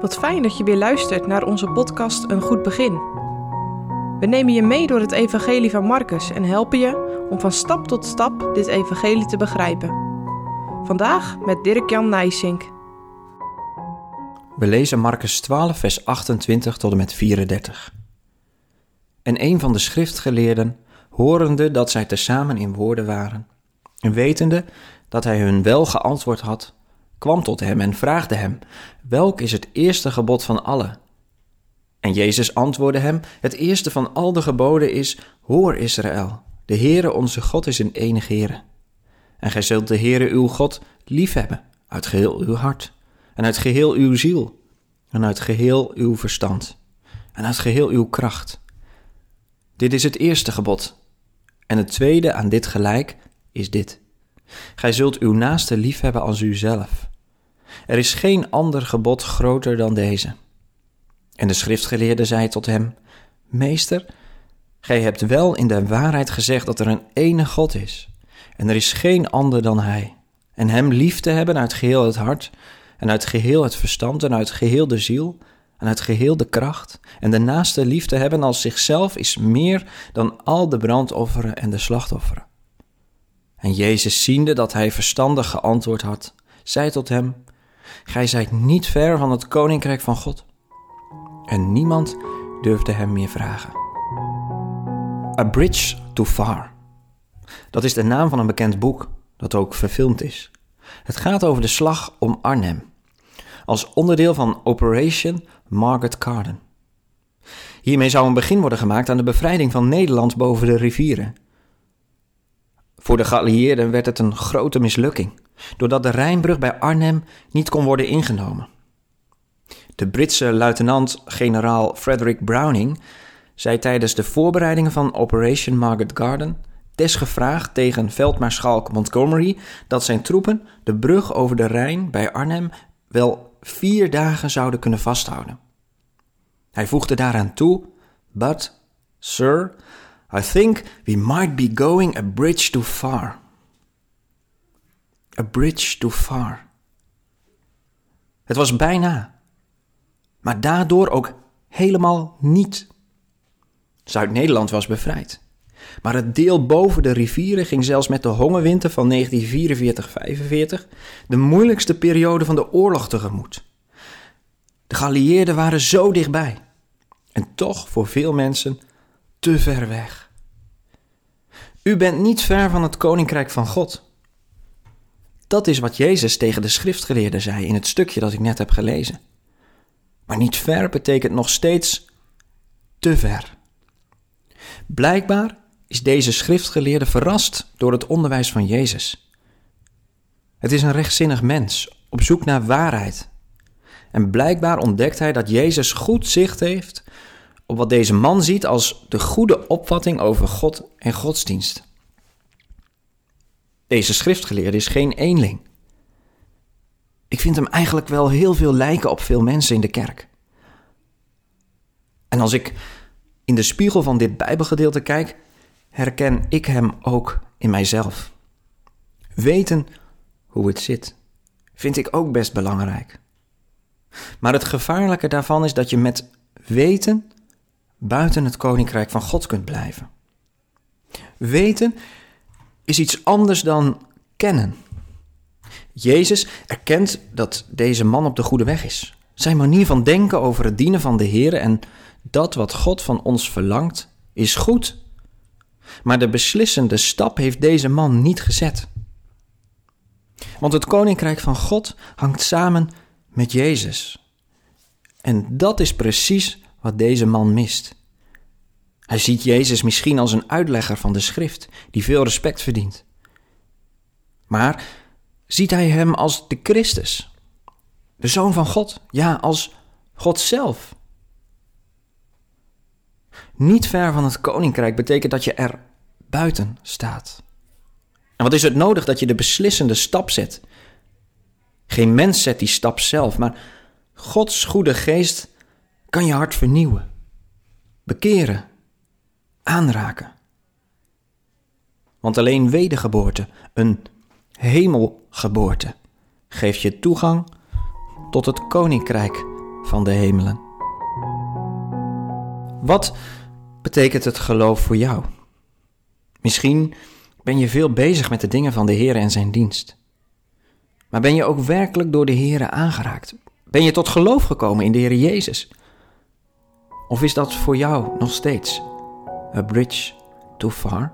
Wat fijn dat je weer luistert naar onze podcast Een Goed Begin. We nemen je mee door het Evangelie van Marcus en helpen je om van stap tot stap dit Evangelie te begrijpen. Vandaag met Dirk-Jan Nijsink. We lezen Marcus 12, vers 28 tot en met 34. En een van de schriftgeleerden, horende dat zij tezamen in woorden waren, en wetende dat hij hun wel geantwoord had, kwam tot hem en vraagde hem: Welk is het eerste gebod van alle? En Jezus antwoordde hem: Het eerste van al de geboden is: Hoor Israël, de Heere onze God is een enige Heere. En gij zult de Heere uw God liefhebben uit geheel uw hart, en uit geheel uw ziel, en uit geheel uw verstand, en uit geheel uw kracht. Dit is het eerste gebod. En het tweede aan dit gelijk is dit. Gij zult uw naaste liefhebben als uzelf. Er is geen ander gebod groter dan deze. En de schriftgeleerde zei tot hem: Meester, gij hebt wel in de waarheid gezegd dat er een ene God is, en er is geen ander dan Hij. En Hem lief te hebben uit geheel het hart, en uit geheel het verstand, en uit geheel de ziel, en uit geheel de kracht, en de naaste lief te hebben als zichzelf is meer dan al de brandofferen en de slachtofferen. En Jezus ziende dat hij verstandig geantwoord had, zei tot hem: Gij zijt niet ver van het koninkrijk van God. En niemand durfde hem meer vragen. A Bridge Too Far. Dat is de naam van een bekend boek dat ook verfilmd is. Het gaat over de slag om Arnhem, als onderdeel van Operation Margaret Carden. Hiermee zou een begin worden gemaakt aan de bevrijding van Nederland boven de rivieren. Voor de geallieerden werd het een grote mislukking doordat de Rijnbrug bij Arnhem niet kon worden ingenomen. De Britse luitenant-generaal Frederick Browning zei tijdens de voorbereidingen van Operation Market Garden desgevraagd tegen veldmaarschalk Montgomery dat zijn troepen de brug over de Rijn bij Arnhem wel vier dagen zouden kunnen vasthouden. Hij voegde daaraan toe: But, sir, I think we might be going a bridge too far. A bridge too far. Het was bijna, maar daardoor ook helemaal niet. Zuid-Nederland was bevrijd. Maar het deel boven de rivieren ging zelfs met de hongerwinter van 1944-45 de moeilijkste periode van de oorlog tegemoet. De geallieerden waren zo dichtbij en toch voor veel mensen te ver weg. U bent niet ver van het koninkrijk van God. Dat is wat Jezus tegen de schriftgeleerden zei in het stukje dat ik net heb gelezen. Maar niet ver betekent nog steeds te ver. Blijkbaar is deze schriftgeleerde verrast door het onderwijs van Jezus. Het is een rechtzinnig mens op zoek naar waarheid. En blijkbaar ontdekt hij dat Jezus goed zicht heeft op wat deze man ziet als de goede opvatting over God en godsdienst. Deze schriftgeleerde is geen eenling. Ik vind hem eigenlijk wel heel veel lijken op veel mensen in de kerk. En als ik in de spiegel van dit Bijbelgedeelte kijk, herken ik hem ook in mijzelf. Weten hoe het zit, vind ik ook best belangrijk. Maar het gevaarlijke daarvan is dat je met weten buiten het koninkrijk van God kunt blijven. Weten is iets anders dan kennen. Jezus erkent dat deze man op de goede weg is. Zijn manier van denken over het dienen van de Heer en dat wat God van ons verlangt, is goed. Maar de beslissende stap heeft deze man niet gezet. Want het koninkrijk van God hangt samen met Jezus. En dat is precies wat deze man mist. Hij ziet Jezus misschien als een uitlegger van de schrift, die veel respect verdient. Maar ziet hij hem als de Christus, de Zoon van God, ja, als God zelf. Niet ver van het koninkrijk betekent dat je er buiten staat. En wat is het nodig dat je de beslissende stap zet? Geen mens zet die stap zelf, maar Gods goede geest kan je hart vernieuwen, bekeren aanraken. Want alleen wedergeboorte, een hemelgeboorte, geeft je toegang tot het koninkrijk van de hemelen. Wat betekent het geloof voor jou? Misschien ben je veel bezig met de dingen van de Heer en zijn dienst. Maar ben je ook werkelijk door de Heer aangeraakt? Ben je tot geloof gekomen in de Heer Jezus? Of is dat voor jou nog steeds a bridge too far?